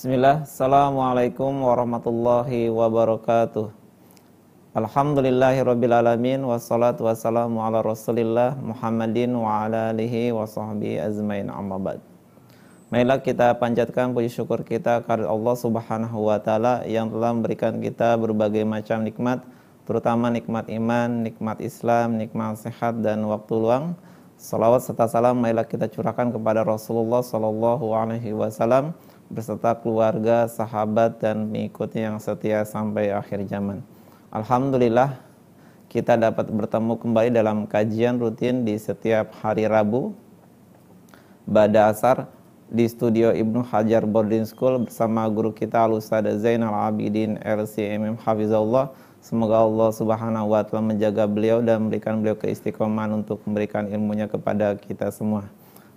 Bismillah, Assalamualaikum warahmatullahi wabarakatuh. Alhamdulillahi rabbil alamin Wassalatu wassalamu ala rasulillah Muhammadin wa ala alihi wa sahbihi azmain amma ba'd. Marilah kita panjatkan puji syukur kita kepada Allah subhanahu wa ta'ala Yang telah memberikan kita berbagai macam nikmat Terutama nikmat iman, nikmat Islam, nikmat sehat dan waktu luang. Salawat serta salam marilah kita curahkan kepada Rasulullah Sallallahu Alaihi Wasallam beserta keluarga, sahabat, dan mengikuti yang setia sampai akhir zaman. Alhamdulillah, kita dapat bertemu kembali dalam kajian rutin di setiap hari Rabu, pada asar, di studio Ibnu Hajar Boarding School bersama guru kita Al-Ustaz Zainal Abidin LCMM Hafizullah. Semoga Allah Subhanahu wa taala menjaga beliau dan memberikan beliau keistiqomahan untuk memberikan ilmunya kepada kita semua.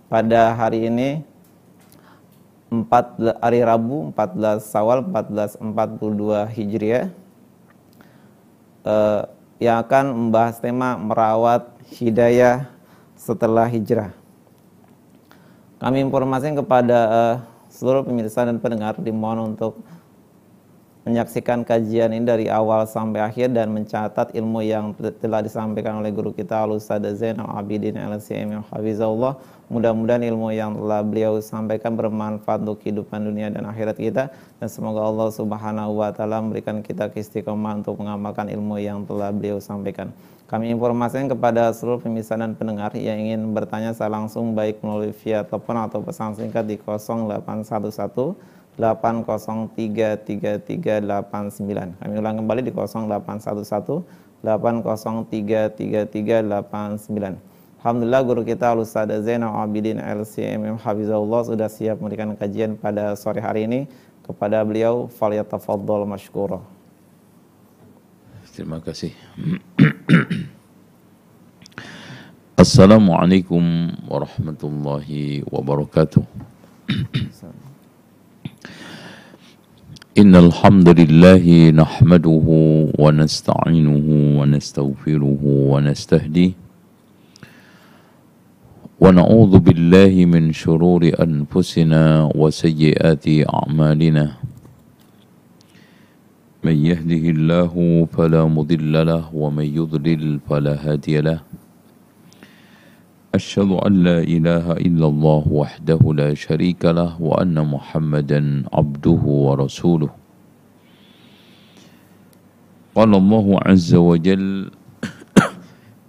Pada hari ini 4 hari Rabu 14 Sawal 1442 Hijriah uh, yang akan membahas tema merawat hidayah setelah hijrah. Kami informasikan kepada uh, seluruh pemirsa dan pendengar dimohon untuk menyaksikan kajian ini dari awal sampai akhir dan mencatat ilmu yang telah disampaikan oleh guru kita Al-Ustaz Zainal Abidin LCM Hafizahullah. Mudah-mudahan ilmu yang telah beliau sampaikan bermanfaat untuk kehidupan dunia dan akhirat kita dan semoga Allah Subhanahu wa taala memberikan kita istiqomah untuk mengamalkan ilmu yang telah beliau sampaikan. Kami informasikan kepada seluruh pemirsa dan pendengar yang ingin bertanya secara langsung baik melalui via telepon atau pesan singkat di 0811 8033389. Kami ulang kembali di 0811 8033389. Alhamdulillah guru kita Al-Ustaz Zainal Abidin LCMM Hafizahullah sudah siap memberikan kajian pada sore hari ini. Kepada beliau, falyatafaddal masykurah. Terima kasih. Assalamualaikum warahmatullahi wabarakatuh. إن الحمد لله نحمده ونستعينه ونستغفره ونستهديه ونعوذ بالله من شرور أنفسنا وسيئات أعمالنا. من يهده الله فلا مضل له ومن يضلل فلا هادي له. أشهد أن لا إله إلا الله وحده لا شريك له وأن محمدا عبده ورسوله. قال الله عز وجل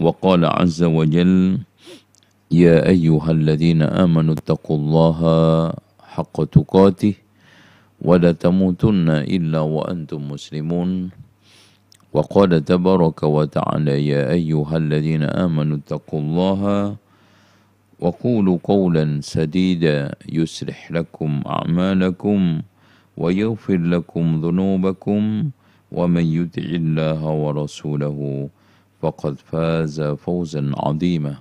وقال عز وجل يا أيها الذين آمنوا اتقوا الله حق تقاته ولا تموتن إلا وأنتم مسلمون. وقال تبارك وتعالى يا أيها الذين آمنوا اتقوا الله وقولوا قولا سديدا يصلح لكم أعمالكم ويغفر لكم ذنوبكم ومن يطع الله ورسوله فقد فاز فوزا عظيما.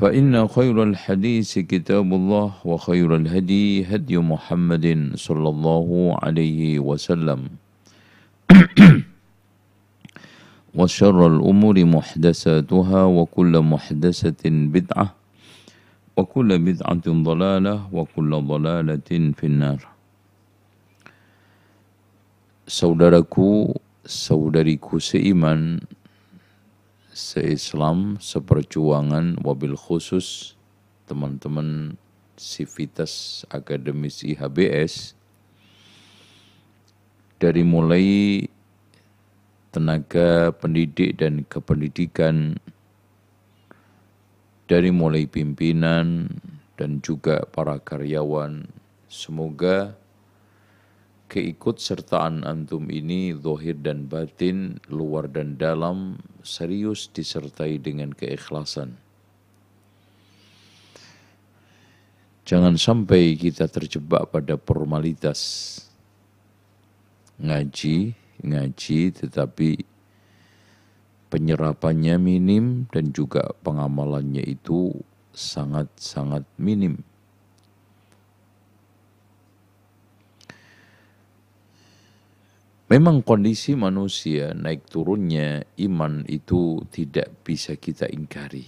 فإن خير الحديث كتاب الله وخير الهدي هدي محمد صلى الله عليه وسلم. وشر الأمور محدثاتها وكل محدثة بدعة وكل بدعة ضلالة وكل ضلالة في النار. Saudaraku, saudariku seiman, seislam, seperjuangan, wabil khusus teman-teman Sivitas Akademis IHBS dari mulai tenaga pendidik dan kependidikan dari mulai pimpinan dan juga para karyawan. Semoga keikutsertaan antum ini zahir dan batin, luar dan dalam serius disertai dengan keikhlasan. Jangan sampai kita terjebak pada formalitas ngaji, ngaji tetapi penyerapannya minim dan juga pengamalannya itu sangat-sangat minim. Memang kondisi manusia naik turunnya iman itu tidak bisa kita ingkari.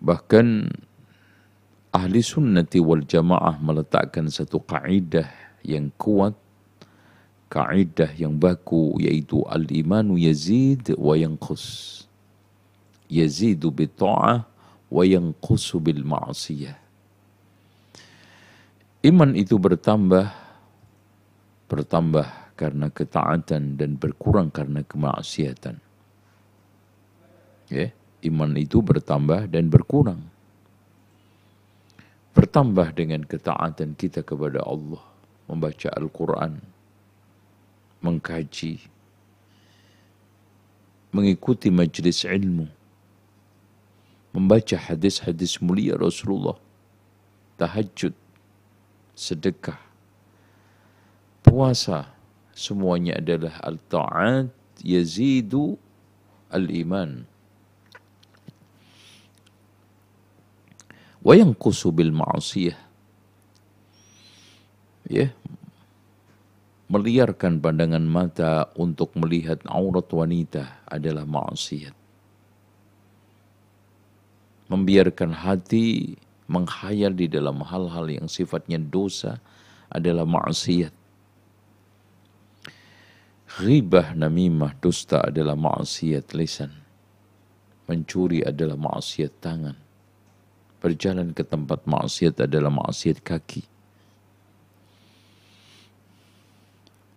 Bahkan ahli sunnati wal jamaah meletakkan satu kaidah yang kuat, kaidah yang baku yaitu al-imanu yazid wa yanqus. Yazidu bi ta'ah wa yanqusu bil ma'siyah Iman itu bertambah, bertambah karena ketaatan dan berkurang karena kemaksiatan. Ya, iman itu bertambah dan berkurang. Bertambah dengan ketaatan kita kepada Allah, membaca Al-Quran, mengkaji, mengikuti majlis ilmu, membaca hadis-hadis mulia Rasulullah, tahajud, sedekah, puasa, semuanya adalah al-ta'at yazidu al-iman. Wa yanqusu bil ma'asiyah. Ya. Meliarkan pandangan mata untuk melihat aurat wanita adalah maksiat. Membiarkan hati menghayal di dalam hal-hal yang sifatnya dosa adalah maksiat. Ghibah namimah dusta adalah maksiat lisan. Mencuri adalah maksiat tangan. Berjalan ke tempat maksiat adalah maksiat kaki.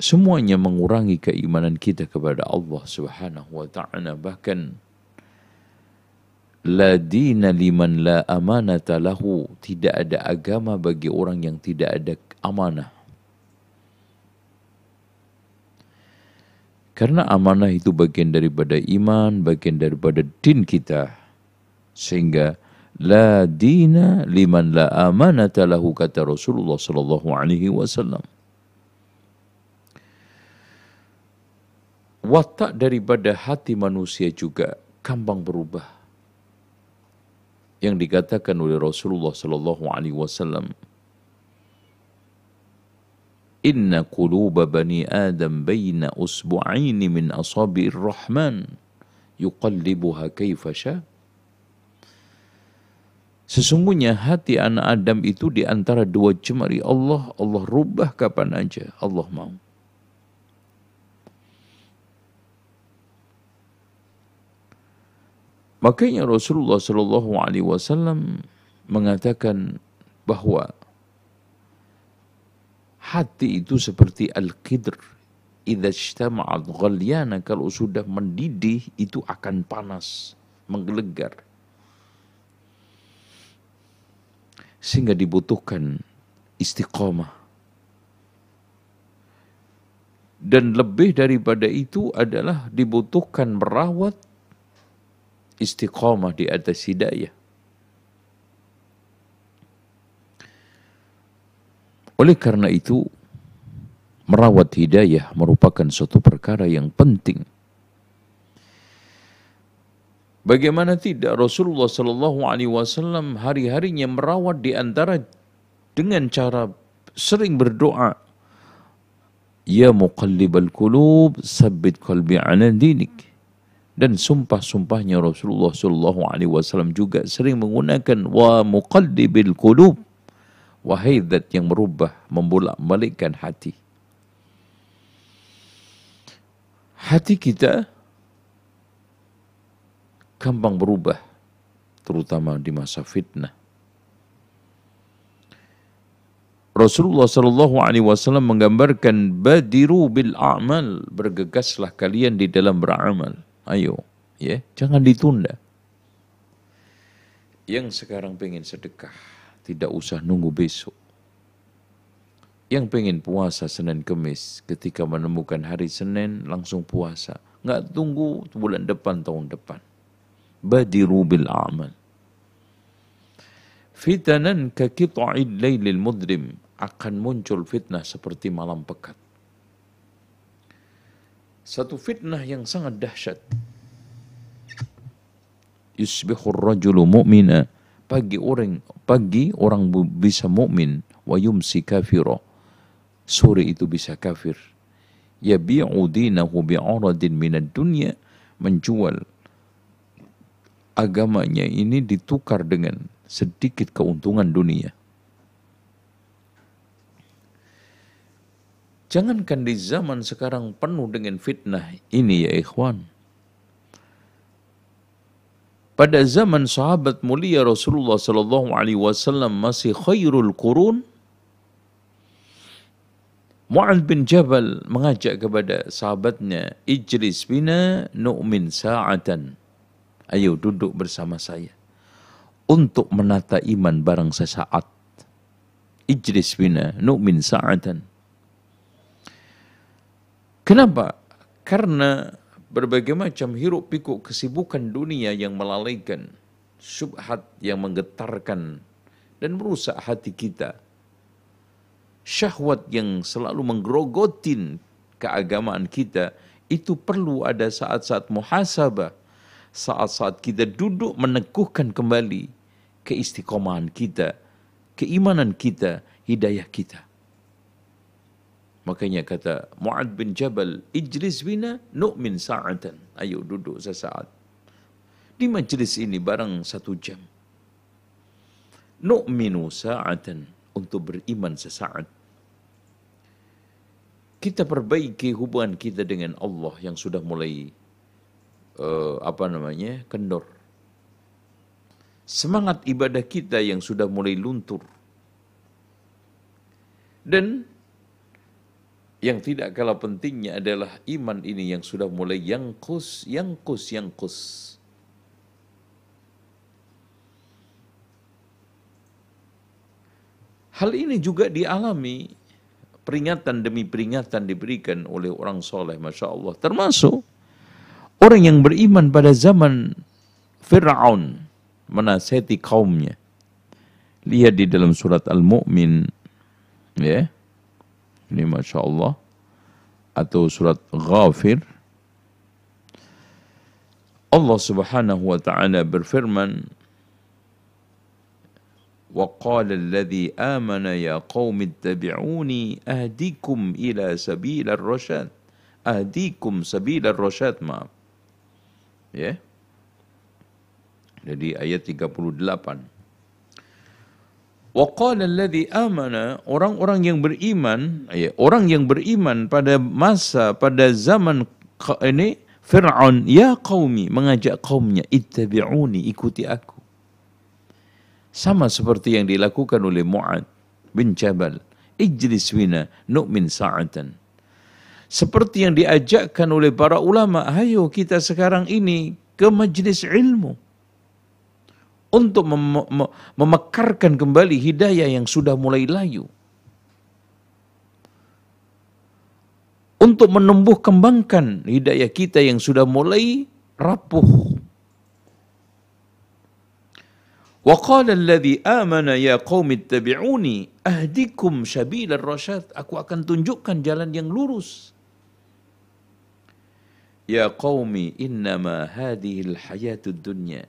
Semuanya mengurangi keimanan kita kepada Allah Subhanahu wa taala bahkan La dina liman la amanata lahu. Tidak ada agama bagi orang yang tidak ada amanah. Karena amanah itu bagian daripada iman, bagian daripada din kita. Sehingga la dina liman la amanata lahu kata Rasulullah sallallahu alaihi wasallam. Watak daripada hati manusia juga kambang berubah yang dikatakan oleh Rasulullah sallallahu alaihi wasallam Inna quluba bani Adam baina usbu'aini min asabi'ir rahman yuqallibuha kaifa sya Sesungguhnya hati anak Adam itu di antara dua jemari Allah, Allah rubah kapan aja Allah mau. Makanya Rasulullah Shallallahu Alaihi Wasallam mengatakan bahwa hati itu seperti al-qidr. Idza ijtama'at ghalyana kalau sudah mendidih itu akan panas, menggelegar. Sehingga dibutuhkan istiqomah. Dan lebih daripada itu adalah dibutuhkan merawat istiqamah di atas hidayah. Oleh karena itu, merawat hidayah merupakan suatu perkara yang penting. Bagaimana tidak Rasulullah Shallallahu Alaihi Wasallam hari-harinya merawat di antara dengan cara sering berdoa, Ya muqallibal qulub, sabbit qalbi ala dinik. Dan sumpah-sumpahnya Rasulullah Shallallahu Alaihi Wasallam juga sering menggunakan wa muqallibil qulub. Wahai zat yang merubah, membolak-balikkan hati. Hati kita gampang berubah, terutama di masa fitnah. Rasulullah Shallallahu Alaihi Wasallam menggambarkan badiru bil amal bergegaslah kalian di dalam beramal Ayo, ya, jangan ditunda. Yang sekarang pengen sedekah, tidak usah nunggu besok. Yang pengen puasa Senin Kemis, ketika menemukan hari Senin langsung puasa. Nggak tunggu bulan depan, tahun depan. Badiru bil amal. Fitanan ka kita'id laylil mudrim. akan muncul fitnah seperti malam pekat. Satu fitnah yang sangat dahsyat. Yusbihur rajulu mu'mina. Pagi orang pagi orang bisa mukmin wa yumsi kafira. Sore itu bisa kafir. Yabi'u dinahu bi'aradin minad dunya menjual agamanya ini ditukar dengan sedikit keuntungan dunia. Jangankan di zaman sekarang penuh dengan fitnah ini ya ikhwan. Pada zaman sahabat mulia Rasulullah sallallahu alaihi wasallam masih khairul qurun Mu'ad bin Jabal mengajak kepada sahabatnya, Ijlis bina nu'min sa'atan. Ayo duduk bersama saya. Untuk menata iman barang sesaat. Ijlis bina nu'min sa'atan. Kenapa? Karena berbagai macam hiruk pikuk kesibukan dunia yang melalaikan, subhat yang menggetarkan dan merusak hati kita. Syahwat yang selalu menggerogotin keagamaan kita, itu perlu ada saat-saat muhasabah, saat-saat kita duduk meneguhkan kembali keistiqomahan kita, keimanan kita, hidayah kita. Makanya kata Mu'ad bin Jabal, Ijlis bina nu'min sa'atan. Ayo duduk sesaat. Di majlis ini barang satu jam. Nu'minu sa'atan. Untuk beriman sesaat. Kita perbaiki hubungan kita dengan Allah yang sudah mulai uh, apa namanya kendor. Semangat ibadah kita yang sudah mulai luntur. Dan yang tidak kalah pentingnya adalah iman ini yang sudah mulai yang kus, yang kus, yang kus. Hal ini juga dialami peringatan demi peringatan diberikan oleh orang soleh, masya Allah. Termasuk orang yang beriman pada zaman Fir'aun menasihati kaumnya. Lihat di dalam surat Al-Mu'min, ya. Ini Masya Allah. Atau surat Ghafir. Allah subhanahu wa ta'ala berfirman, وقال الذي آمن يا قوم اتبعوني أهديكم إلى سبيل الرشاد أهديكم سبيل الرشاد maaf ya jadi ayat 38 Waqala alladhi amana orang-orang yang beriman ya, orang yang beriman pada masa pada zaman ini Fir'aun ya qaumi mengajak kaumnya ittabi'uni ikuti aku. Sama seperti yang dilakukan oleh Mu'ad bin Jabal ijlis wina nu'min sa'atan. Seperti yang diajakkan oleh para ulama ayo kita sekarang ini ke majlis ilmu untuk mem mem memekarkan kembali hidayah yang sudah mulai layu. Untuk menumbuh kembangkan hidayah kita yang sudah mulai rapuh. Qala alladhi amana ya qaumi ittabi'uni ahdikum sabilal rasyad. Aku akan tunjukkan jalan yang lurus. Ya qaumi innama hadhihi al-hayatud dunya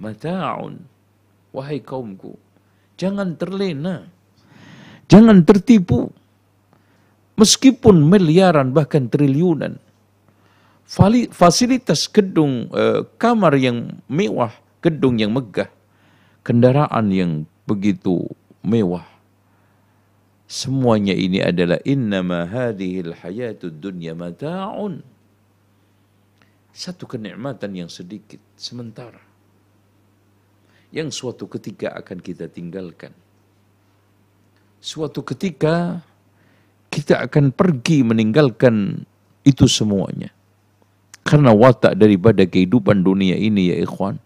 mata'un. Wahai kaumku, jangan terlena. Jangan tertipu. Meskipun miliaran bahkan triliunan. Fasilitas gedung, uh, kamar yang mewah, gedung yang megah, kendaraan yang begitu mewah. Semuanya ini adalah innama hadhil hayatud dunya mata'un. Satu kenikmatan yang sedikit sementara yang suatu ketika akan kita tinggalkan. Suatu ketika kita akan pergi meninggalkan itu semuanya. Karena watak daripada kehidupan dunia ini ya ikhwan.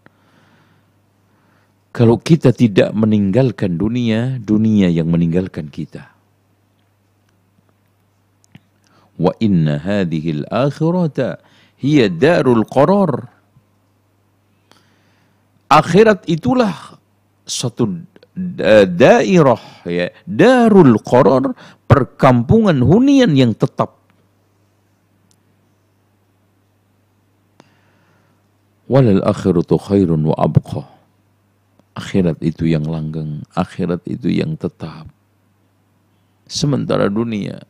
Kalau kita tidak meninggalkan dunia, dunia yang meninggalkan kita. Wa inna hadhihi al-akhirata hiya darul qarar akhirat itulah suatu dairah ya darul qarar perkampungan hunian yang tetap. Walal akhiratu khairun wa abqa. Akhirat itu yang langgeng akhirat itu yang tetap. Sementara dunia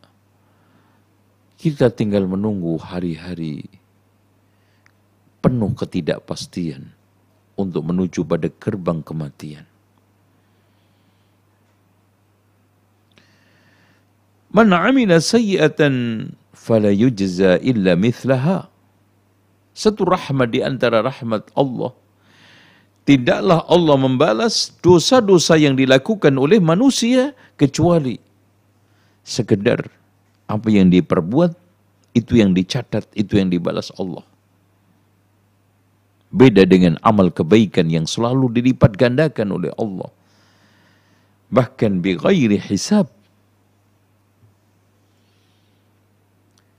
kita tinggal menunggu hari-hari penuh ketidakpastian untuk menuju pada gerbang kematian Man amila sayyi'atan fala yujza illa mithlaha. Satu rahmat di antara rahmat Allah. Tidaklah Allah membalas dosa-dosa yang dilakukan oleh manusia kecuali sekedar apa yang diperbuat itu yang dicatat, itu yang dibalas Allah. Beda dengan amal kebaikan yang selalu dilipat gandakan oleh Allah. Bahkan bi ghairi hisab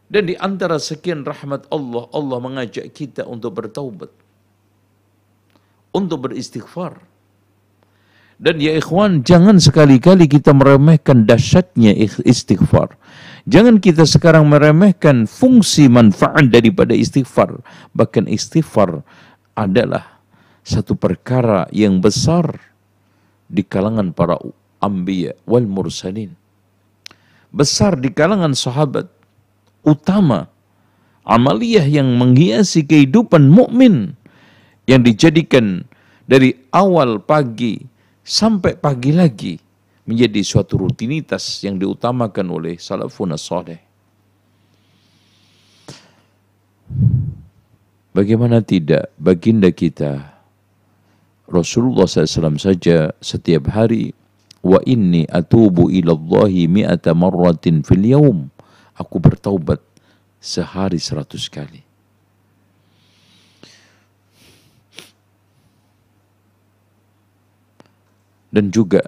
Dan di antara sekian rahmat Allah, Allah mengajak kita untuk bertaubat. Untuk beristighfar. Dan ya ikhwan, jangan sekali-kali kita meremehkan dahsyatnya istighfar. Jangan kita sekarang meremehkan fungsi manfaat daripada istighfar. Bahkan istighfar adalah satu perkara yang besar di kalangan para ambiya wal mursalin. Besar di kalangan sahabat utama, amaliyah yang menghiasi kehidupan mukmin yang dijadikan dari awal pagi sampai pagi lagi menjadi suatu rutinitas yang diutamakan oleh salafun saleh. Bagaimana tidak baginda kita Rasulullah SAW saja setiap hari wa inni atubu ila Allahi mi'ata marratin fil yawm aku bertaubat sehari seratus kali. Dan juga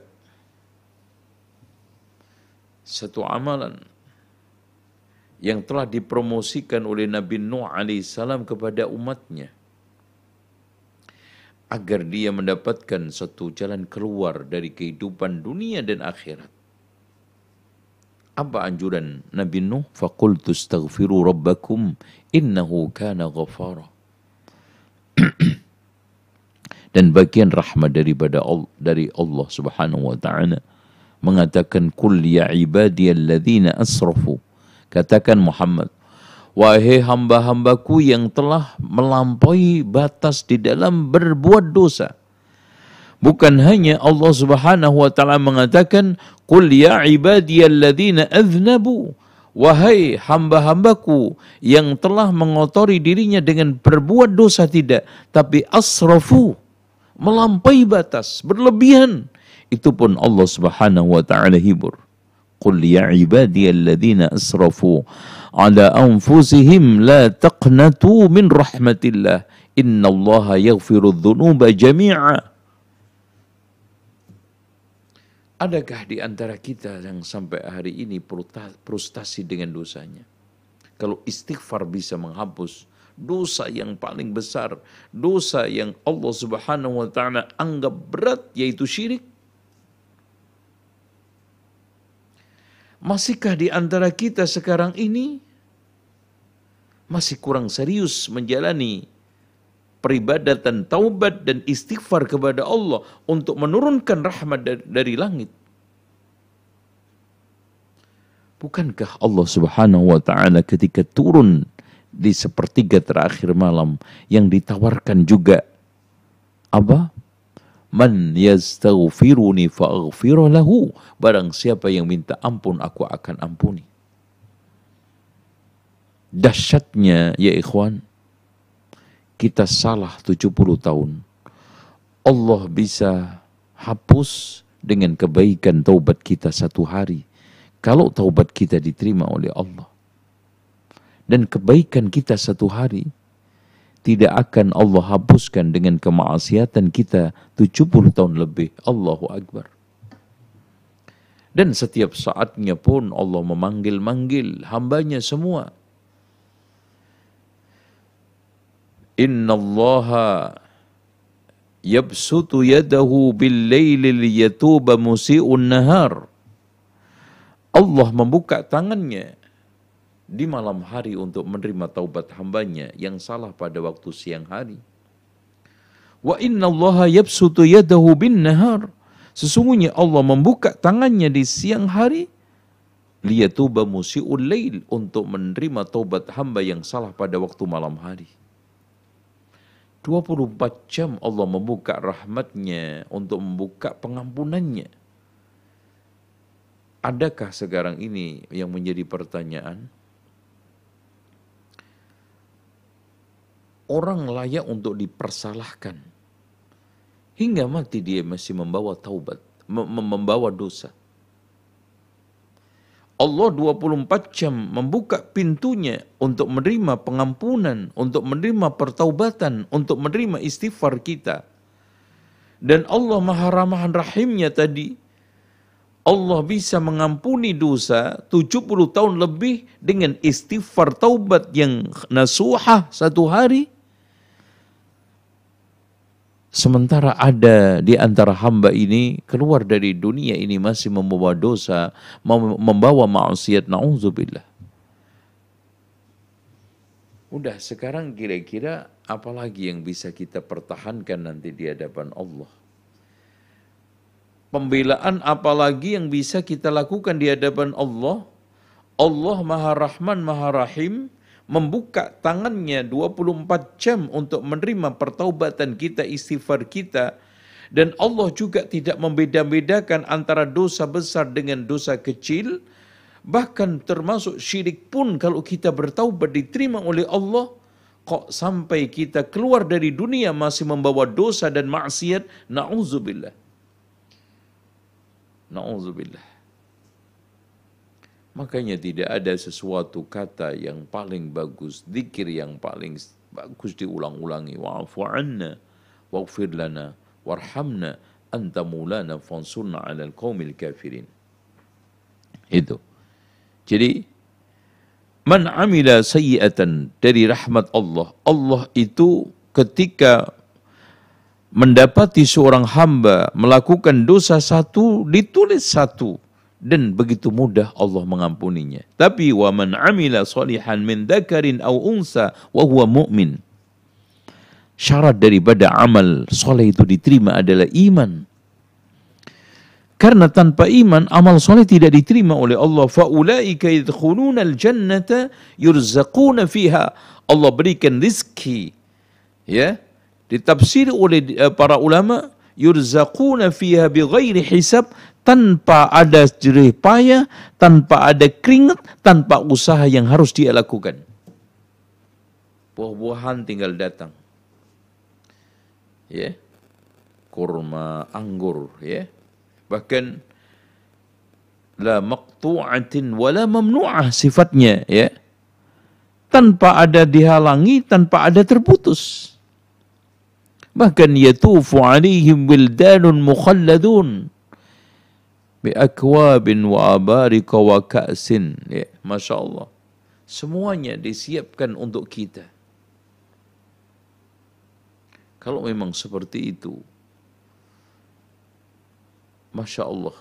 satu amalan yang telah dipromosikan oleh Nabi Nuh alaihissalam kepada umatnya agar dia mendapatkan satu jalan keluar dari kehidupan dunia dan akhirat. Apa anjuran Nabi Nuh? Faqultu astaghfiru rabbakum innahu kana ghafara. Dan bagian rahmat daripada Allah, dari Allah Subhanahu wa taala mengatakan kul ya ibadiyalladzina asrafu. Katakan Muhammad, wahai hamba-hambaku yang telah melampaui batas di dalam berbuat dosa Bukan hanya Allah Subhanahu wa taala mengatakan, "Qul ya ibadiyalladzina aznabu" Wahai hamba-hambaku yang telah mengotori dirinya dengan berbuat dosa tidak, tapi asrafu, melampaui batas, berlebihan. Itu pun Allah Subhanahu wa taala hibur. Qul ya ibadiyalladzina asrafu ala anfusihim la taqnatu min rahmatillah. Innallaha yaghfiru dzunuba jami'a. Adakah di antara kita yang sampai hari ini frustasi dengan dosanya? Kalau istighfar bisa menghapus dosa yang paling besar, dosa yang Allah Subhanahu wa taala anggap berat yaitu syirik. Masihkah di antara kita sekarang ini masih kurang serius menjalani peribadatan taubat dan istighfar kepada Allah untuk menurunkan rahmat dari, langit. Bukankah Allah Subhanahu wa taala ketika turun di sepertiga terakhir malam yang ditawarkan juga apa? Man yastaghfiruni fa'aghfir lahu. Barang siapa yang minta ampun aku akan ampuni. Dahsyatnya ya ikhwan, kita salah 70 tahun, Allah bisa hapus dengan kebaikan taubat kita satu hari. Kalau taubat kita diterima oleh Allah. Dan kebaikan kita satu hari tidak akan Allah hapuskan dengan kemaksiatan kita 70 tahun lebih. Allahu Akbar. Dan setiap saatnya pun Allah memanggil-manggil hambanya semua Inna allaha yabsutu yadahu bil laili liyatuba musii'un nahar. Allah membuka tangannya di malam hari untuk menerima taubat hambanya yang salah pada waktu siang hari. Wa inna Allah yabsutu yadahu bin nahar. Sesungguhnya Allah membuka tangannya di siang hari liyatuba musi'ul lail untuk menerima taubat hamba yang salah pada waktu malam hari. 24 jam Allah membuka rahmatnya untuk membuka pengampunannya. Adakah sekarang ini yang menjadi pertanyaan? Orang layak untuk dipersalahkan. Hingga mati dia masih membawa taubat, membawa dosa. Allah 24 jam membuka pintunya untuk menerima pengampunan, untuk menerima pertaubatan, untuk menerima istighfar kita. Dan Allah maha ramahan rahimnya tadi, Allah bisa mengampuni dosa 70 tahun lebih dengan istighfar taubat yang nasuhah satu hari, Sementara ada di antara hamba ini keluar dari dunia ini masih membawa dosa, membawa maksiat, na'udzubillah. Udah sekarang kira-kira apalagi yang bisa kita pertahankan nanti di hadapan Allah. Pembelaan apalagi yang bisa kita lakukan di hadapan Allah. Allah Maha Rahman, Maha Rahim, membuka tangannya 24 jam untuk menerima pertaubatan kita, istighfar kita. Dan Allah juga tidak membeda-bedakan antara dosa besar dengan dosa kecil. Bahkan termasuk syirik pun kalau kita bertaubat diterima oleh Allah. Kok sampai kita keluar dari dunia masih membawa dosa dan maksiat. Na'udzubillah. Na'udzubillah. Makanya tidak ada sesuatu kata yang paling bagus, zikir yang paling bagus diulang-ulangi. Wa'afu anna, waghfir lana, warhamna, anta mulana fansurna ala al kafirin. Itu. Jadi, man amila sayyi'atan dari rahmat Allah. Allah itu ketika mendapati seorang hamba melakukan dosa satu, ditulis satu dan begitu mudah Allah mengampuninya. Tapi wa man amila salihan min dzakarin aw unsa wa huwa mu'min. Syarat daripada amal soleh itu diterima adalah iman. Karena tanpa iman amal soleh tidak diterima oleh Allah. Faulaika yadkhuluna al-jannata yurzaquna fiha. Allah berikan rizki. Ya. Ditafsir oleh eh, para ulama yurzaquna fiha bighairi hisab tanpa ada jerih payah, tanpa ada keringat, tanpa usaha yang harus dia lakukan. Buah-buahan tinggal datang. Ya. Kurma, anggur, ya. Bahkan la maqtu'atin wala mamnu'ah sifatnya, ya. Tanpa ada dihalangi, tanpa ada terputus. Bahkan yatufu alaihim wildanun mukhalladun bi akwabin wa abarika wa ka'sin. Ya, Masya. Semuanya disiapkan untuk kita. Kalau memang seperti itu, Masya Allah,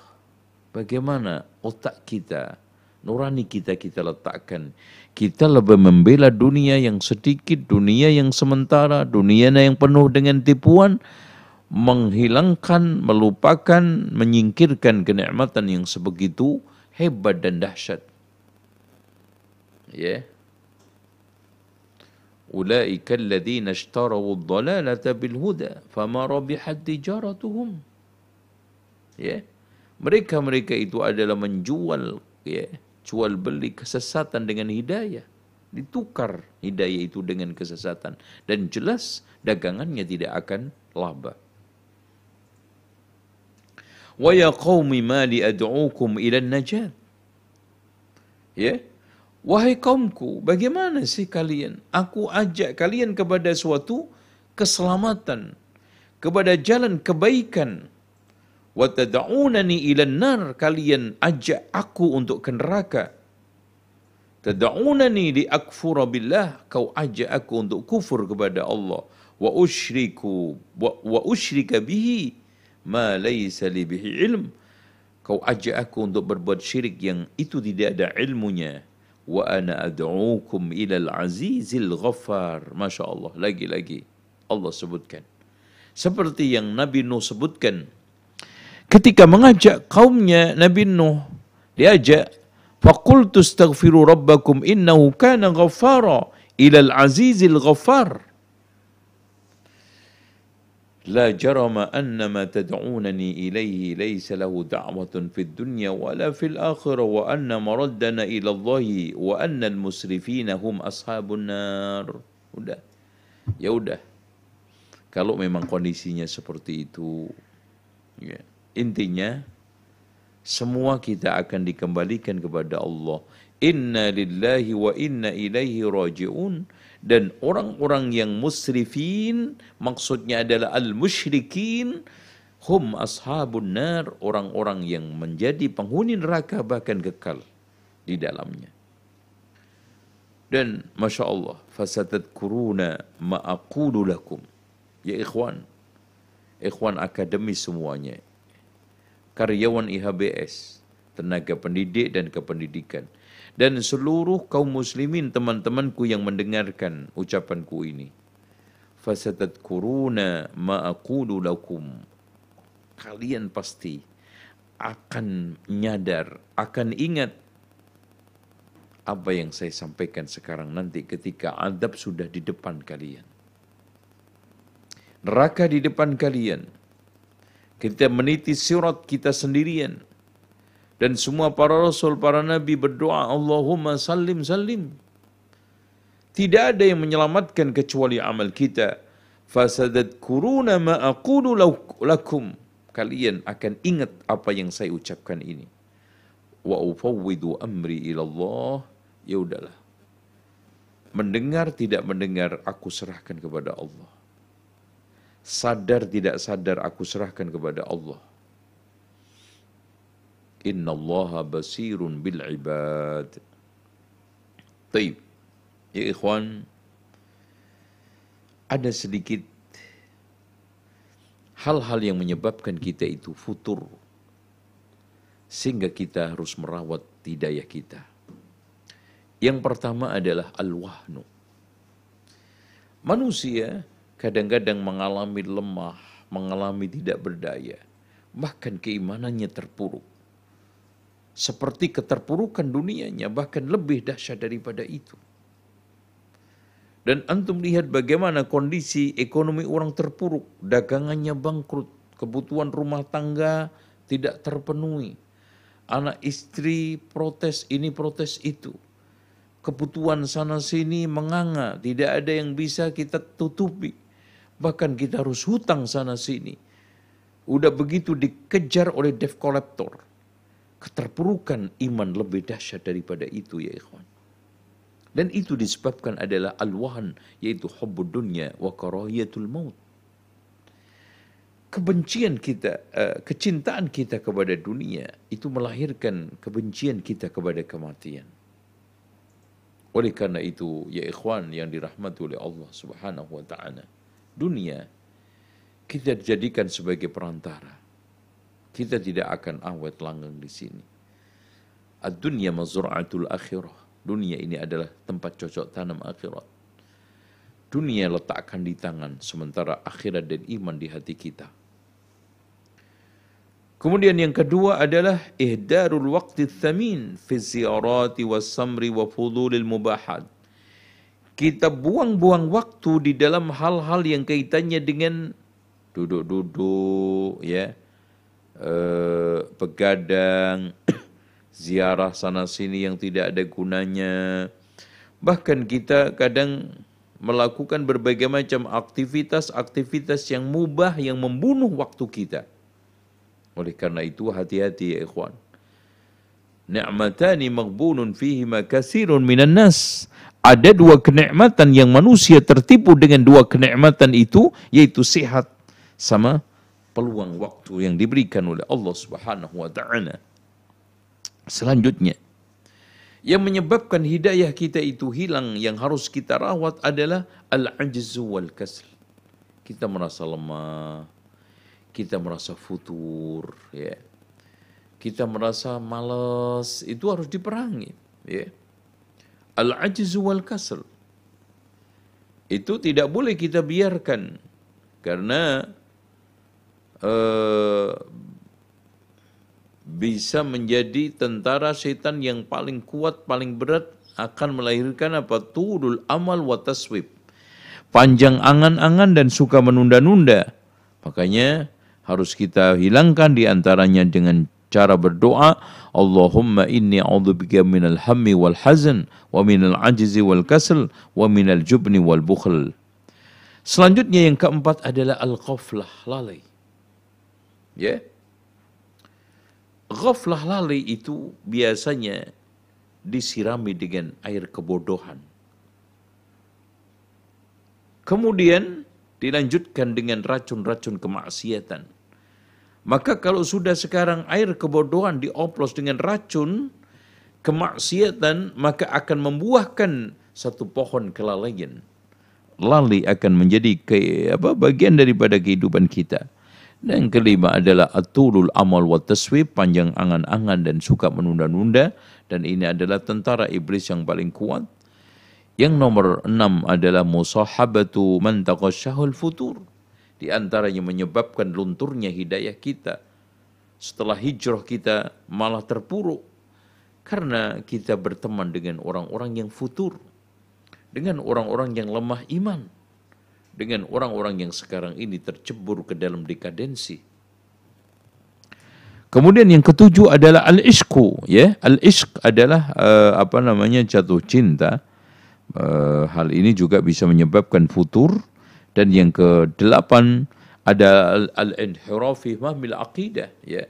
bagaimana otak kita, nurani kita kita letakkan. Kita lebih membela dunia yang sedikit, dunia yang sementara, dunia yang penuh dengan tipuan, menghilangkan, melupakan, menyingkirkan kenikmatan yang sebegitu hebat dan dahsyat. Ya. Yeah. Ulaika alladhina ishtaraw ad-dalalata bil huda fama rabihat tijaratuhum. Ya. Yeah. Mereka-mereka itu adalah menjual ya, jual beli kesesatan dengan hidayah. Ditukar hidayah itu dengan kesesatan dan jelas dagangannya tidak akan laba. Wa ya qaumi ma li ad'ukum ila najat. Ya. Wahai kaumku, bagaimana sih kalian? Aku ajak kalian kepada suatu keselamatan, kepada jalan kebaikan. Wa tad'unani ila nar, kalian ajak aku untuk ke neraka. Tad'unani li akfura billah, kau ajak aku untuk kufur kepada Allah. wa usyriku wa, wa usyrika bihi ma laysa li bihi ilm kau ajak aku untuk berbuat syirik yang itu tidak ada ilmunya. wa ana ad'ukum ila al-azizil ghaffar masya Allah. Lagi-lagi. Allah sebutkan. Seperti yang Nabi Nuh sebutkan ketika mengajak kaumnya Nabi Nuh diajak faqultu astaghfiru rabbakum innahu kana ghaffara ila al-azizil ghaffar لا جرم أن ما تدعونني إليه ليس له دعوة في الدنيا ولا في الآخرة وأن مردنا إلى الله وأن المسرفين هم أصحاب النار udah ya udah kalau memang kondisinya seperti itu ya. intinya semua kita akan dikembalikan kepada Allah. Inna lillahi wa inna ilaihi raji'un. Dan orang-orang yang musrifin maksudnya adalah al-musyrikin hum ashabun nar orang-orang yang menjadi penghuni neraka bahkan kekal di dalamnya. Dan masya Allah fasatadkuruna ma'akulu lakum. Ya ikhwan ikhwan akademis semuanya karyawan IHBS tenaga pendidik dan kependidikan dan seluruh kaum muslimin teman-temanku yang mendengarkan ucapanku ini. Fasatadkuruna ma aqulu lakum. Kalian pasti akan nyadar, akan ingat apa yang saya sampaikan sekarang nanti ketika adab sudah di depan kalian. Neraka di depan kalian. Kita meniti surat kita sendirian dan semua para rasul, para nabi berdoa, Allahumma salim salim. Tidak ada yang menyelamatkan kecuali amal kita. Fasadat kuruna ma aqulu lakum. Kalian akan ingat apa yang saya ucapkan ini. Wa ufawwidu amri ilallah. Ya udahlah. Mendengar tidak mendengar, aku serahkan kepada Allah. Sadar tidak sadar, aku serahkan kepada Allah. Inna Allah basirun bil ibad. Taib. Ya ikhwan, ada sedikit hal-hal yang menyebabkan kita itu futur. Sehingga kita harus merawat hidayah kita. Yang pertama adalah al-wahnu. Manusia kadang-kadang mengalami lemah, mengalami tidak berdaya. Bahkan keimanannya terpuruk seperti keterpurukan dunianya, bahkan lebih dahsyat daripada itu. Dan antum lihat bagaimana kondisi ekonomi orang terpuruk, dagangannya bangkrut, kebutuhan rumah tangga tidak terpenuhi. Anak istri protes ini protes itu. Kebutuhan sana sini menganga, tidak ada yang bisa kita tutupi. Bahkan kita harus hutang sana sini. Udah begitu dikejar oleh debt collector keterpurukan iman lebih dahsyat daripada itu ya ikhwan. Dan itu disebabkan adalah al-wahan yaitu hubbud dunya wa karahiyatul maut. Kebencian kita, uh, kecintaan kita kepada dunia itu melahirkan kebencian kita kepada kematian. Oleh karena itu, ya ikhwan yang dirahmati oleh Allah Subhanahu wa taala, dunia kita dijadikan sebagai perantara kita tidak akan awet langgeng di sini. Ad-dunya mazra'atul akhirah. Dunia ini adalah tempat cocok tanam akhirat. Dunia letakkan di tangan, sementara akhirat dan iman di hati kita. Kemudian yang kedua adalah ihdarul waqti thamin fi ziyarati was samri wa fudulil mubahat. Kita buang-buang waktu di dalam hal-hal yang kaitannya dengan duduk-duduk ya, eh, begadang, ziarah sana sini yang tidak ada gunanya. Bahkan kita kadang melakukan berbagai macam aktivitas-aktivitas yang mubah yang membunuh waktu kita. Oleh karena itu hati-hati ya ikhwan. Ni'matani maghbunun fihima kasirun minan nas. Ada dua kenikmatan yang manusia tertipu dengan dua kenikmatan itu yaitu sehat sama peluang waktu yang diberikan oleh Allah Subhanahu wa taala. Selanjutnya, yang menyebabkan hidayah kita itu hilang yang harus kita rawat adalah al-ajzu wal kasl. kita merasa lemah, kita merasa futur, ya. Kita merasa malas, itu harus diperangi, ya. Al-ajzu wal kasal. Itu tidak boleh kita biarkan karena uh, bisa menjadi tentara setan yang paling kuat, paling berat akan melahirkan apa? Turul amal wa taswib panjang angan-angan dan suka menunda-nunda. Makanya harus kita hilangkan di antaranya dengan cara berdoa Allahumma inni a'udzubika minal hammi wal hazan wa minal ajzi wal kasal wa minal jubni wal bukhl. Selanjutnya yang keempat adalah al-ghaflah, lalai. Ya. Yeah. Ghaflah lalai itu biasanya disirami dengan air kebodohan. Kemudian dilanjutkan dengan racun-racun kemaksiatan. Maka kalau sudah sekarang air kebodohan dioplos dengan racun kemaksiatan, maka akan membuahkan satu pohon kelalaian. Lali akan menjadi ke, apa, bagian daripada kehidupan kita. Dan kelima adalah atulul amal wa taswib, panjang angan-angan dan suka menunda-nunda. Dan ini adalah tentara iblis yang paling kuat yang nomor enam adalah musahabatu man taqasyahul futur. Di antaranya menyebabkan lunturnya hidayah kita. Setelah hijrah kita malah terpuruk. Karena kita berteman dengan orang-orang yang futur. Dengan orang-orang yang lemah iman. Dengan orang-orang yang sekarang ini tercebur ke dalam dekadensi. Kemudian yang ketujuh adalah al-ishku, ya. Al-ishq adalah uh, apa namanya jatuh cinta Eh, hal ini juga bisa menyebabkan futur dan yang kedelapan ada al-inhiraf fi mahmil aqidah ya.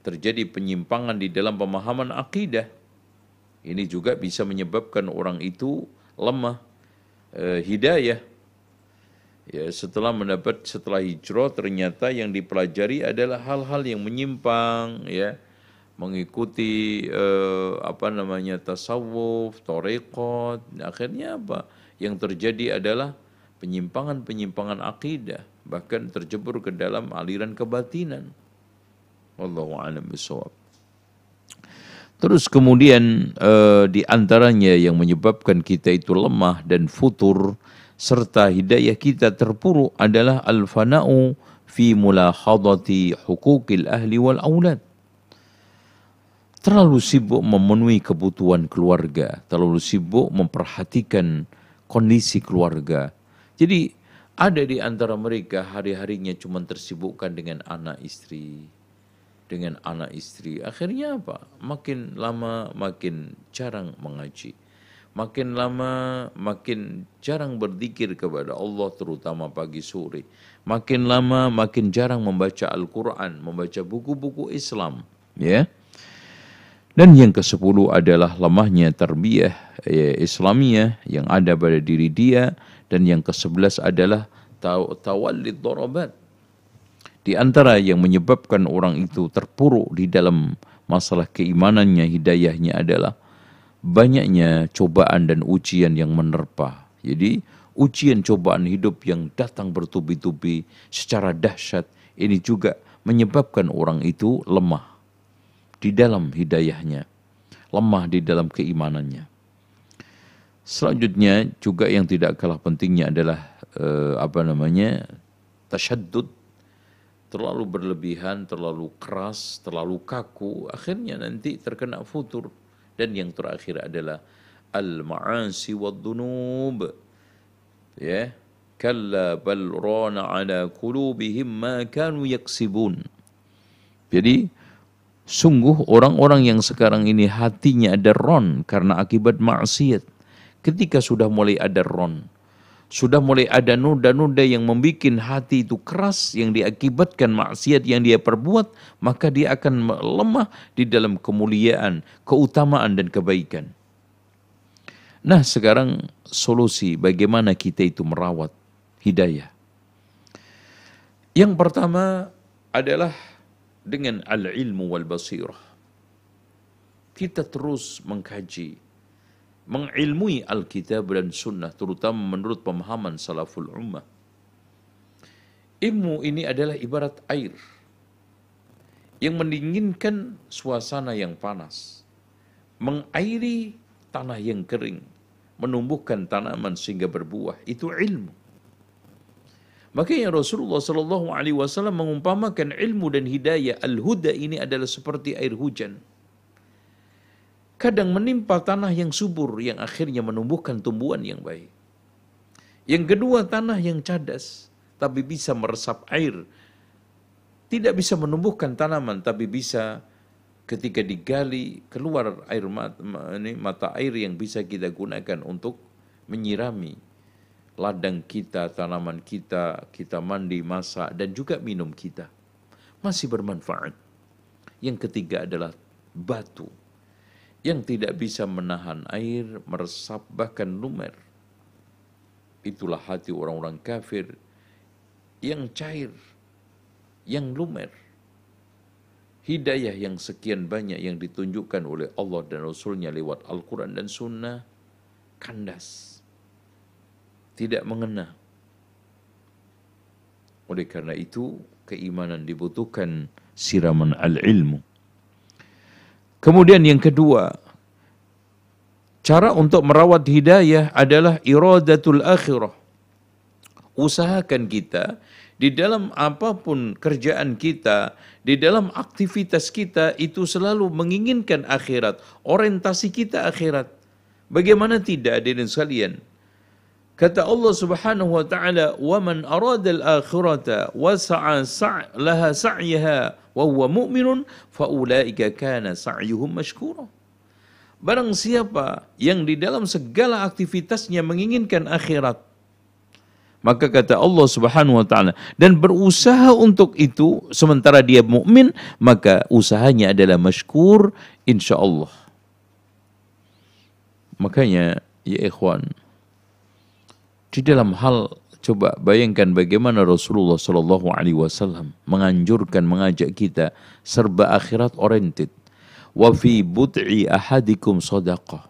Terjadi penyimpangan di dalam pemahaman akidah ini juga bisa menyebabkan orang itu lemah eh, hidayah. Ya setelah mendapat setelah hijrah ternyata yang dipelajari adalah hal-hal yang menyimpang ya. Mengikuti eh, apa namanya tasawuf, torekot, akhirnya apa? Yang terjadi adalah penyimpangan-penyimpangan akidah, bahkan terjebur ke dalam aliran kebatinan. Wallahu a'lam bishawab. Terus kemudian eh, di antaranya yang menyebabkan kita itu lemah dan futur serta hidayah kita terpuruk adalah al-fana'u fi mulahadati hukukil ahli wal aulad terlalu sibuk memenuhi kebutuhan keluarga, terlalu sibuk memperhatikan kondisi keluarga. Jadi ada di antara mereka hari-harinya cuma tersibukkan dengan anak istri, dengan anak istri. Akhirnya apa? Makin lama makin jarang mengaji. Makin lama makin jarang berzikir kepada Allah terutama pagi sore. Makin lama makin jarang membaca Al-Quran, membaca buku-buku Islam. Ya. Dan yang ke sepuluh adalah lemahnya tarbiyah ya, Islamiyah yang ada pada diri dia. Dan yang ke sebelas adalah tawallid dorobat. Di antara yang menyebabkan orang itu terpuruk di dalam masalah keimanannya, hidayahnya adalah banyaknya cobaan dan ujian yang menerpa. Jadi ujian cobaan hidup yang datang bertubi-tubi secara dahsyat ini juga menyebabkan orang itu lemah di dalam hidayahnya, lemah di dalam keimanannya. Selanjutnya juga yang tidak kalah pentingnya adalah eh, apa namanya tasyaddud terlalu berlebihan, terlalu keras, terlalu kaku, akhirnya nanti terkena futur. Dan yang terakhir adalah al-ma'asi wa dunub. Ya, kalla bal rana ala qulubihim ma kanu yaksibun. Jadi Sungguh orang-orang yang sekarang ini hatinya ada ron karena akibat maksiat. Ketika sudah mulai ada ron, sudah mulai ada noda-noda yang membuat hati itu keras yang diakibatkan maksiat yang dia perbuat, maka dia akan lemah di dalam kemuliaan, keutamaan dan kebaikan. Nah, sekarang solusi bagaimana kita itu merawat hidayah. Yang pertama adalah dengan al-ilmu wal basirah. Kita terus mengkaji, mengilmui Alkitab dan Sunnah, terutama menurut pemahaman salaful ummah. Ilmu ini adalah ibarat air yang mendinginkan suasana yang panas, mengairi tanah yang kering, menumbuhkan tanaman sehingga berbuah. Itu ilmu. Makanya Rasulullah Shallallahu Alaihi Wasallam mengumpamakan ilmu dan hidayah al-huda ini adalah seperti air hujan. Kadang menimpa tanah yang subur yang akhirnya menumbuhkan tumbuhan yang baik. Yang kedua tanah yang cadas tapi bisa meresap air. Tidak bisa menumbuhkan tanaman, tapi bisa ketika digali keluar air mata, ini, mata air yang bisa kita gunakan untuk menyirami ladang kita, tanaman kita, kita mandi, masak, dan juga minum kita. Masih bermanfaat. Yang ketiga adalah batu yang tidak bisa menahan air, meresap, bahkan lumer. Itulah hati orang-orang kafir yang cair, yang lumer. Hidayah yang sekian banyak yang ditunjukkan oleh Allah dan Rasulnya lewat Al-Quran dan Sunnah, kandas. Tidak mengena. Oleh karena itu, keimanan dibutuhkan siraman al-ilmu. Kemudian yang kedua, cara untuk merawat hidayah adalah iradatul akhirah usahakan kita di dalam apa pun kerjaan kita, di dalam aktivitas kita itu selalu menginginkan akhirat, orientasi kita akhirat. Bagaimana tidak hadirin sekalian? Kata Allah Subhanahu wa taala, "Wa man arada al-akhirata sa'yaha wa huwa mu'minun kana sa'yuhum mashkura." Barang siapa yang di dalam segala aktivitasnya menginginkan akhirat, maka kata Allah Subhanahu wa taala dan berusaha untuk itu sementara dia mukmin maka usahanya adalah masykur insyaallah. Makanya ya ikhwan di dalam hal coba bayangkan bagaimana Rasulullah Shallallahu alaihi wasallam menganjurkan mengajak kita serba akhirat oriented. Wa fi bud'i ahadikum sadaqah.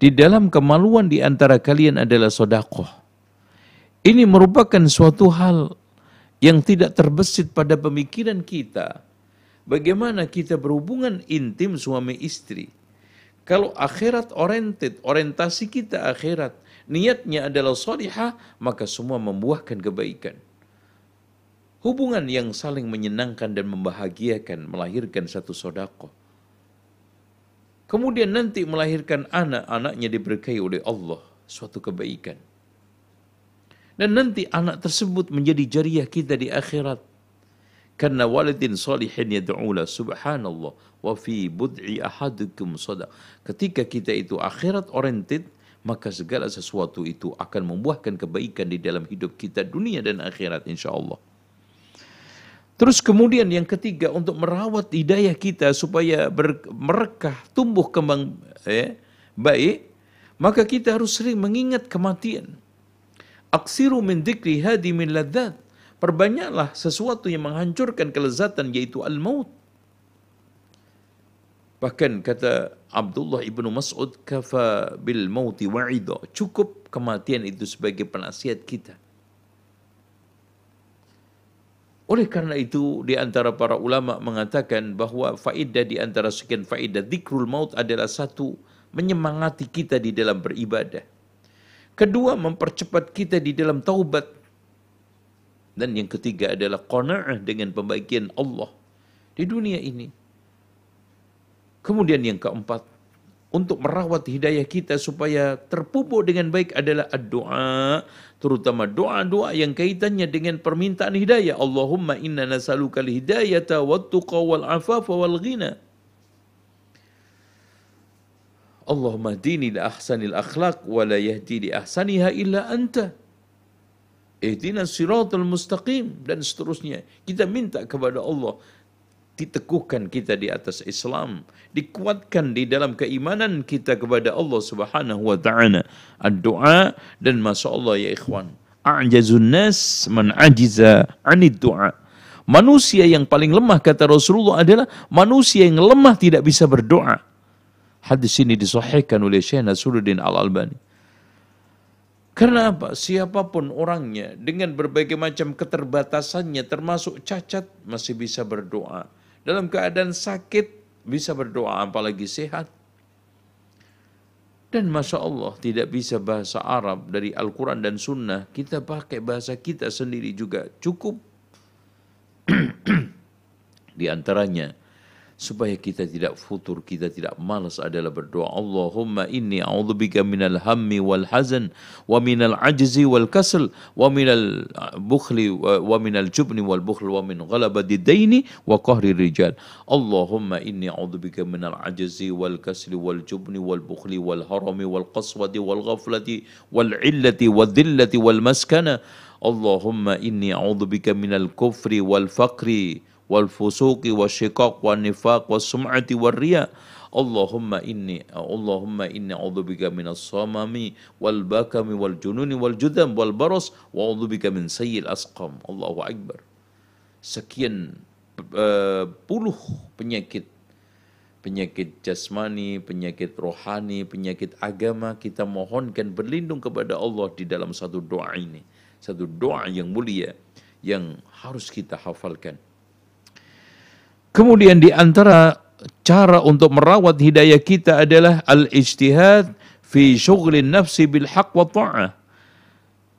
Di dalam kemaluan di antara kalian adalah sedekah ini merupakan suatu hal yang tidak terbesit pada pemikiran kita. Bagaimana kita berhubungan intim suami istri. Kalau akhirat oriented, orientasi kita akhirat, niatnya adalah salihah, maka semua membuahkan kebaikan. Hubungan yang saling menyenangkan dan membahagiakan melahirkan satu sodako. Kemudian nanti melahirkan anak, anaknya diberkahi oleh Allah, suatu kebaikan. Dan nanti anak tersebut menjadi jariah kita di akhirat. Karena walidin salihin yad'ula subhanallah wa fi bud'i ahadukum sadaq. Ketika kita itu akhirat oriented, maka segala sesuatu itu akan membuahkan kebaikan di dalam hidup kita dunia dan akhirat insya Allah. Terus kemudian yang ketiga untuk merawat hidayah kita supaya ber, merekah, tumbuh kembang eh, baik, maka kita harus sering mengingat kematian. Aksiru min dikri hadi min ladzat. Perbanyaklah sesuatu yang menghancurkan kelezatan yaitu al-maut. Bahkan kata Abdullah ibnu Mas'ud kafa bil mauti wa'idha. Cukup kematian itu sebagai penasihat kita. Oleh karena itu di antara para ulama mengatakan bahwa faedah di antara sekian faedah zikrul maut adalah satu menyemangati kita di dalam beribadah. Kedua, mempercepat kita di dalam taubat. Dan yang ketiga adalah qana'ah dengan pembagian Allah di dunia ini. Kemudian yang keempat, untuk merawat hidayah kita supaya terpupuk dengan baik adalah doa, terutama doa-doa yang kaitannya dengan permintaan hidayah. Allahumma inna nasaluka al-hidayata wa tuqa wal afafa wal ghina. Allahumma dini li ahsanil akhlaq wa la yahdi li ahsaniha illa anta. Ihdina siratal mustaqim dan seterusnya. Kita minta kepada Allah diteguhkan kita di atas Islam, dikuatkan di dalam keimanan kita kepada Allah Subhanahu wa taala. Doa dan masya ya ikhwan. A'jazun nas man ajiza 'anid du'a. Manusia yang paling lemah kata Rasulullah adalah manusia yang lemah tidak bisa berdoa. Hadis ini disahihkan oleh Syekh Nasruddin Al-Albani. Karena apa? Siapa pun orangnya dengan berbagai macam keterbatasannya termasuk cacat masih bisa berdoa. Dalam keadaan sakit bisa berdoa apalagi sehat. Dan Masya Allah tidak bisa bahasa Arab dari Al-Quran dan Sunnah. Kita pakai bahasa kita sendiri juga cukup. Di antaranya supaya kita tidak futur, kita tidak malas adalah berdoa. Allahumma inni a'udzubika minal hammi wal hazan wa minal ajzi wal kasal wa minal bukhli wa minal jubni wal bukhl wa min ghalabati daini wa qahri rijal. Allahumma inni a'udzubika minal ajzi wal kasli wal jubni wal bukhli wal harami wal qaswati wal ghaflati wal illati wal dhillati wal maskana. Allahumma inni a'udzubika minal kufri wal faqri wal fusuqi wasyiqaq wan nifaq was sum'ati war riya Allahumma inni Allahumma inni a'udzubika minas samami wal bakami wal jununi wal judam wal baras wa a'udzubika min sayyil asqam Allahu akbar sekian uh, puluh penyakit penyakit jasmani, penyakit rohani, penyakit agama kita mohonkan berlindung kepada Allah di dalam satu doa ini. Satu doa yang mulia yang harus kita hafalkan. Kemudian di antara cara untuk merawat hidayah kita adalah al-ijtihad fi syughlin nafsi bil haq wa ta'ah.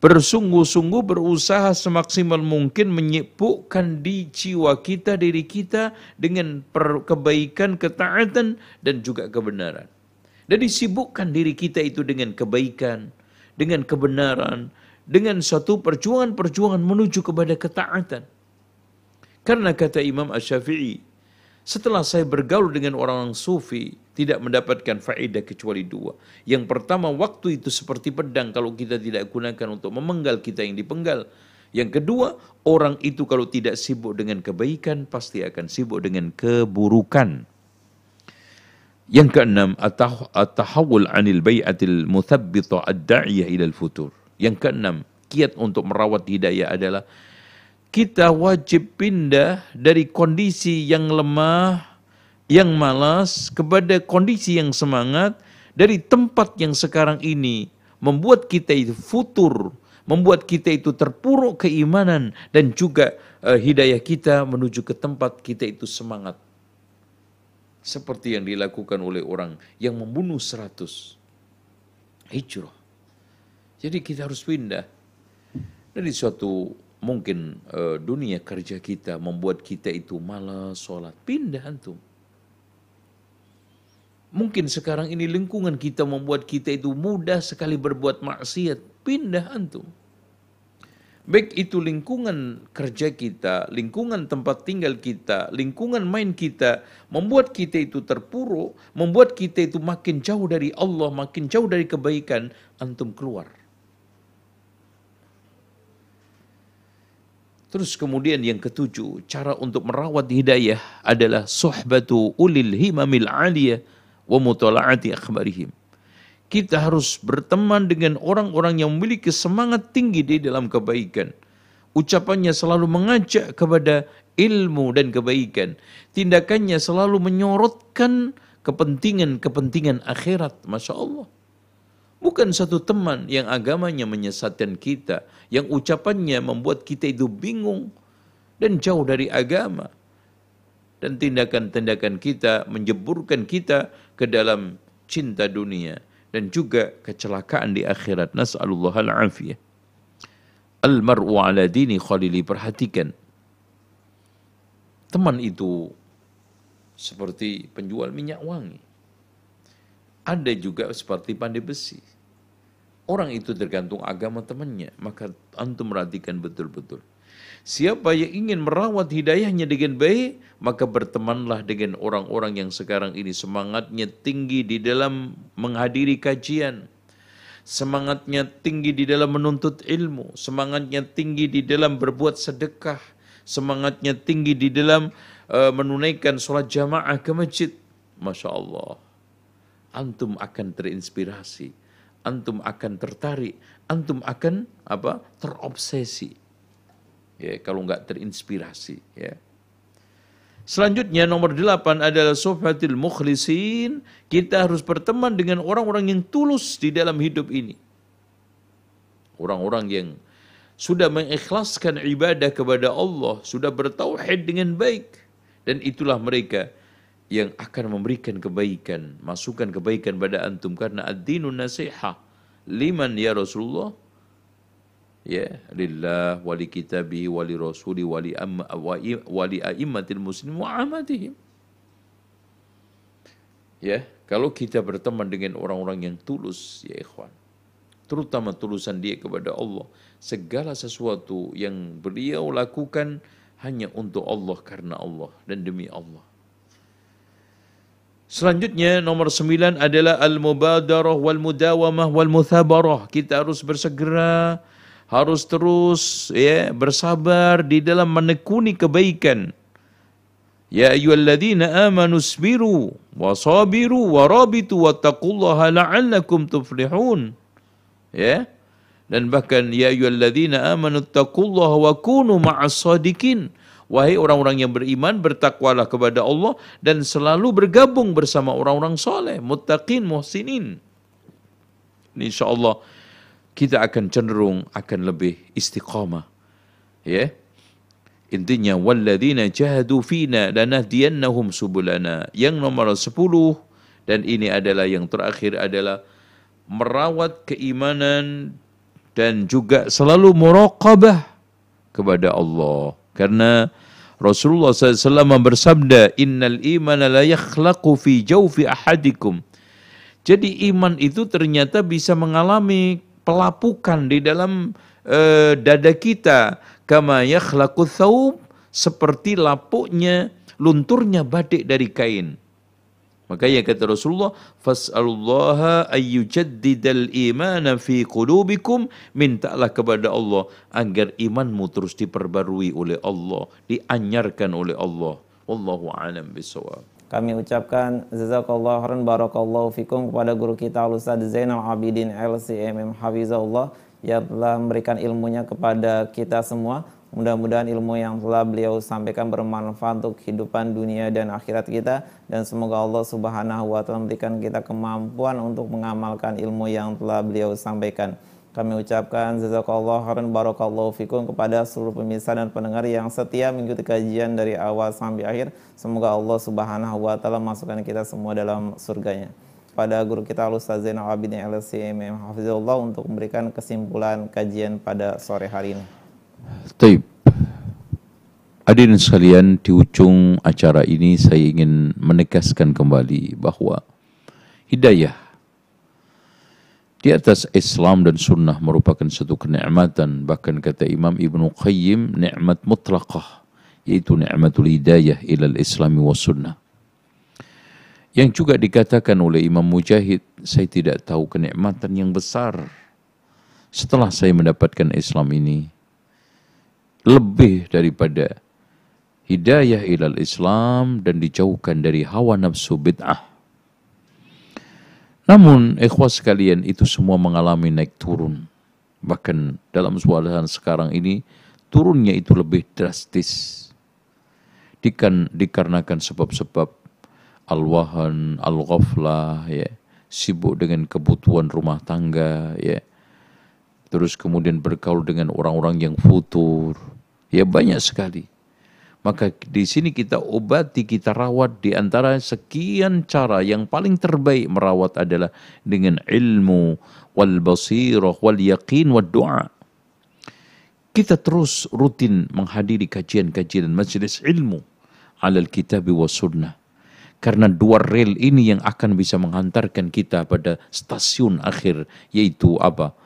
Bersungguh-sungguh berusaha semaksimal mungkin menyibukkan di jiwa kita, diri kita dengan kebaikan, ketaatan, dan juga kebenaran. Dan disibukkan diri kita itu dengan kebaikan, dengan kebenaran, dengan satu perjuangan-perjuangan menuju kepada ketaatan. Karena kata Imam Ash-Syafi'i, setelah saya bergaul dengan orang-orang sufi, tidak mendapatkan faedah kecuali dua. Yang pertama, waktu itu seperti pedang kalau kita tidak gunakan untuk memenggal kita yang dipenggal. Yang kedua, orang itu kalau tidak sibuk dengan kebaikan, pasti akan sibuk dengan keburukan. Yang keenam, at-tahawul anil bay'atil muthabbita ad-da'iyah ilal futur. Yang keenam, kiat untuk merawat hidayah adalah kita wajib pindah dari kondisi yang lemah, yang malas, kepada kondisi yang semangat, dari tempat yang sekarang ini membuat kita itu futur, membuat kita itu terpuruk keimanan, dan juga uh, hidayah kita menuju ke tempat kita itu semangat. Seperti yang dilakukan oleh orang yang membunuh seratus. Hijrah. Jadi kita harus pindah dari suatu mungkin uh, dunia kerja kita membuat kita itu malas sholat, pindah antum. Mungkin sekarang ini lingkungan kita membuat kita itu mudah sekali berbuat maksiat, pindah antum. Baik itu lingkungan kerja kita, lingkungan tempat tinggal kita, lingkungan main kita, membuat kita itu terpuruk, membuat kita itu makin jauh dari Allah, makin jauh dari kebaikan, antum keluar Terus kemudian yang ketujuh, cara untuk merawat hidayah adalah suhbatu ulil himamil aliyah wa mutala'ati akhbarihim. Kita harus berteman dengan orang-orang yang memiliki semangat tinggi di dalam kebaikan. Ucapannya selalu mengajak kepada ilmu dan kebaikan. Tindakannya selalu menyorotkan kepentingan-kepentingan akhirat. Masya Allah. Bukan satu teman yang agamanya menyesatkan kita, yang ucapannya membuat kita itu bingung dan jauh dari agama. Dan tindakan-tindakan kita menjeburkan kita ke dalam cinta dunia dan juga kecelakaan di akhirat. Nas'alullah al-afiyah. Al-mar'u ala dini khalili. Perhatikan. Teman itu seperti penjual minyak wangi. Ada juga seperti pandai besi orang itu tergantung agama temannya, maka antum perhatikan betul-betul. Siapa yang ingin merawat hidayahnya dengan baik, maka bertemanlah dengan orang-orang yang sekarang ini semangatnya tinggi di dalam menghadiri kajian, semangatnya tinggi di dalam menuntut ilmu, semangatnya tinggi di dalam berbuat sedekah, semangatnya tinggi di dalam uh, menunaikan sholat jamaah ke masjid. Masya Allah, antum akan terinspirasi antum akan tertarik, antum akan apa? terobsesi. Ya, kalau nggak terinspirasi, ya. Selanjutnya nomor delapan adalah sofatil mukhlisin. Kita harus berteman dengan orang-orang yang tulus di dalam hidup ini. Orang-orang yang sudah mengikhlaskan ibadah kepada Allah, sudah bertauhid dengan baik. Dan itulah mereka yang akan memberikan kebaikan, masukan kebaikan pada antum karena ad-dinun nasiha. Liman ya Rasulullah? Ya, lillah wali kitabi wali rasuli wali amma wali a'immatil muslimin wa amatihim. Ya, kalau kita berteman dengan orang-orang yang tulus, ya ikhwan, terutama tulusan dia kepada Allah, segala sesuatu yang beliau lakukan hanya untuk Allah karena Allah dan demi Allah. Selanjutnya nomor sembilan adalah al-mubadarah wal mudawamah wal muthabarah. Kita harus bersegera, harus terus ya bersabar di dalam menekuni kebaikan. Ya ayyuhalladzina amanu sabiru wa sabiru wa rabitu wattaqullaha la'allakum tuflihun. Ya. Dan bahkan ya ayyuhalladzina amanu taqullaha wa kunu ma'as sadiqin. Wahai orang-orang yang beriman, bertakwalah kepada Allah dan selalu bergabung bersama orang-orang soleh, muttaqin, muhsinin. InsyaAllah kita akan cenderung akan lebih istiqamah. Ya. Intinya walladzina jahadu fina lanahdiyannahum subulana. Yang nomor 10 dan ini adalah yang terakhir adalah merawat keimanan dan juga selalu muraqabah kepada Allah. Karena Rasulullah SAW bersabda, Innal iman la yakhlaqu fi jawfi ahadikum. Jadi iman itu ternyata bisa mengalami pelapukan di dalam uh, dada kita. Kama yakhlaqu thawb, seperti lapuknya, lunturnya badik dari kain. Makanya kata Rasulullah, "Fas'alullaha ayyujaddidal imana fi qulubikum." Mintalah kepada Allah agar imanmu terus diperbarui oleh Allah, dianyarkan oleh Allah. Wallahu a'lam bishawab. Kami ucapkan jazakallahu khairan barakallahu fikum kepada guru kita Ustaz Zainal Abidin LCMM Hafizahullah yang telah memberikan ilmunya kepada kita semua. Mudah-mudahan ilmu yang telah beliau sampaikan bermanfaat untuk kehidupan dunia dan akhirat kita dan semoga Allah Subhanahu wa taala memberikan kita kemampuan untuk mengamalkan ilmu yang telah beliau sampaikan. Kami ucapkan jazakallah khairan barakallahu fikum kepada seluruh pemirsa dan pendengar yang setia mengikuti kajian dari awal sampai akhir. Semoga Allah Subhanahu wa taala masukkan kita semua dalam surganya. Pada guru kita Ustaz Zainal Abidin LCMM Hafizullah untuk memberikan kesimpulan kajian pada sore hari ini. Taib. Hadirin sekalian, di ujung acara ini saya ingin menegaskan kembali bahwa hidayah di atas Islam dan sunnah merupakan satu kenikmatan. Bahkan kata Imam Ibn Qayyim, nikmat mutlaqah, yaitu nikmatul hidayah ilal islami wa sunnah. Yang juga dikatakan oleh Imam Mujahid, saya tidak tahu kenikmatan yang besar setelah saya mendapatkan Islam ini lebih daripada hidayah ilal Islam dan dijauhkan dari hawa nafsu bid'ah. Namun, ikhwas sekalian, itu semua mengalami naik turun. Bahkan dalam suasana sekarang ini, turunnya itu lebih drastis. Dikan, dikarenakan sebab-sebab al-wahan, al-ghaflah, ya, sibuk dengan kebutuhan rumah tangga, ya, terus kemudian bergaul dengan orang-orang yang futur, Ya banyak sekali. Maka di sini kita obati, kita rawat di antara sekian cara yang paling terbaik merawat adalah dengan ilmu wal basirah wal yaqin wal doa. Kita terus rutin menghadiri kajian-kajian majelis ilmu alal kitab wa sunnah. Karena dua rel ini yang akan bisa menghantarkan kita pada stasiun akhir yaitu apa?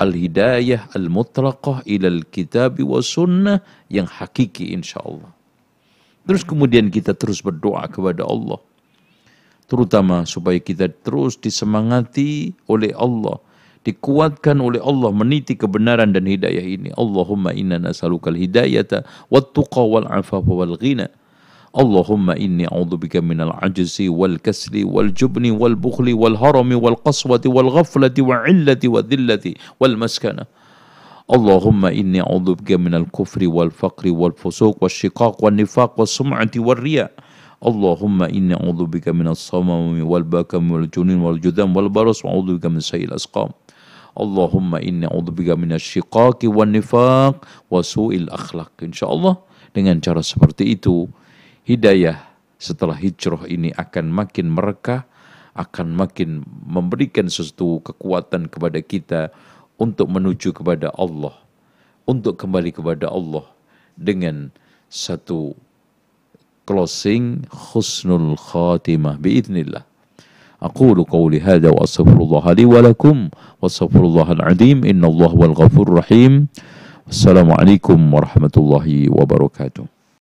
Al-hidayah al-mutlaqah ilal kitab wa sunnah yang hakiki insyaAllah. Terus kemudian kita terus berdoa kepada Allah. Terutama supaya kita terus disemangati oleh Allah. Dikuatkan oleh Allah meniti kebenaran dan hidayah ini. Allahumma inna nasalukal hidayata wa tuqa wal afafa wal ghina. Allahumma inni a'udzubika minal ajzi wal kasli wal jubni wal bukhli wal harami wal qaswati wal ghaflati wal-illati wa dhillati wal maskana. Allahumma inni a'udzubika minal kufri wal-fakri wal fusuq wal shiqaq wal nifaq wal sum'ati wal riya. Allahumma inni a'udzubika minal samami wal bakam wal junin wal judam wal baras wa a'udzubika min sayyil asqam. Allahumma inni a'udzubika minasy syiqaqi wal-nifaq wa su'il akhlaq. Insyaallah dengan cara seperti itu hidayah setelah hijrah ini akan makin merekah, akan makin memberikan sesuatu kekuatan kepada kita untuk menuju kepada Allah, untuk kembali kepada Allah dengan satu closing husnul khatimah biidznillah. أقول قولي هذا وأستغفر الله لي ولكم وأستغفر الله العظيم إن الله هو الغفور الرحيم السلام عليكم ورحمة الله وبركاته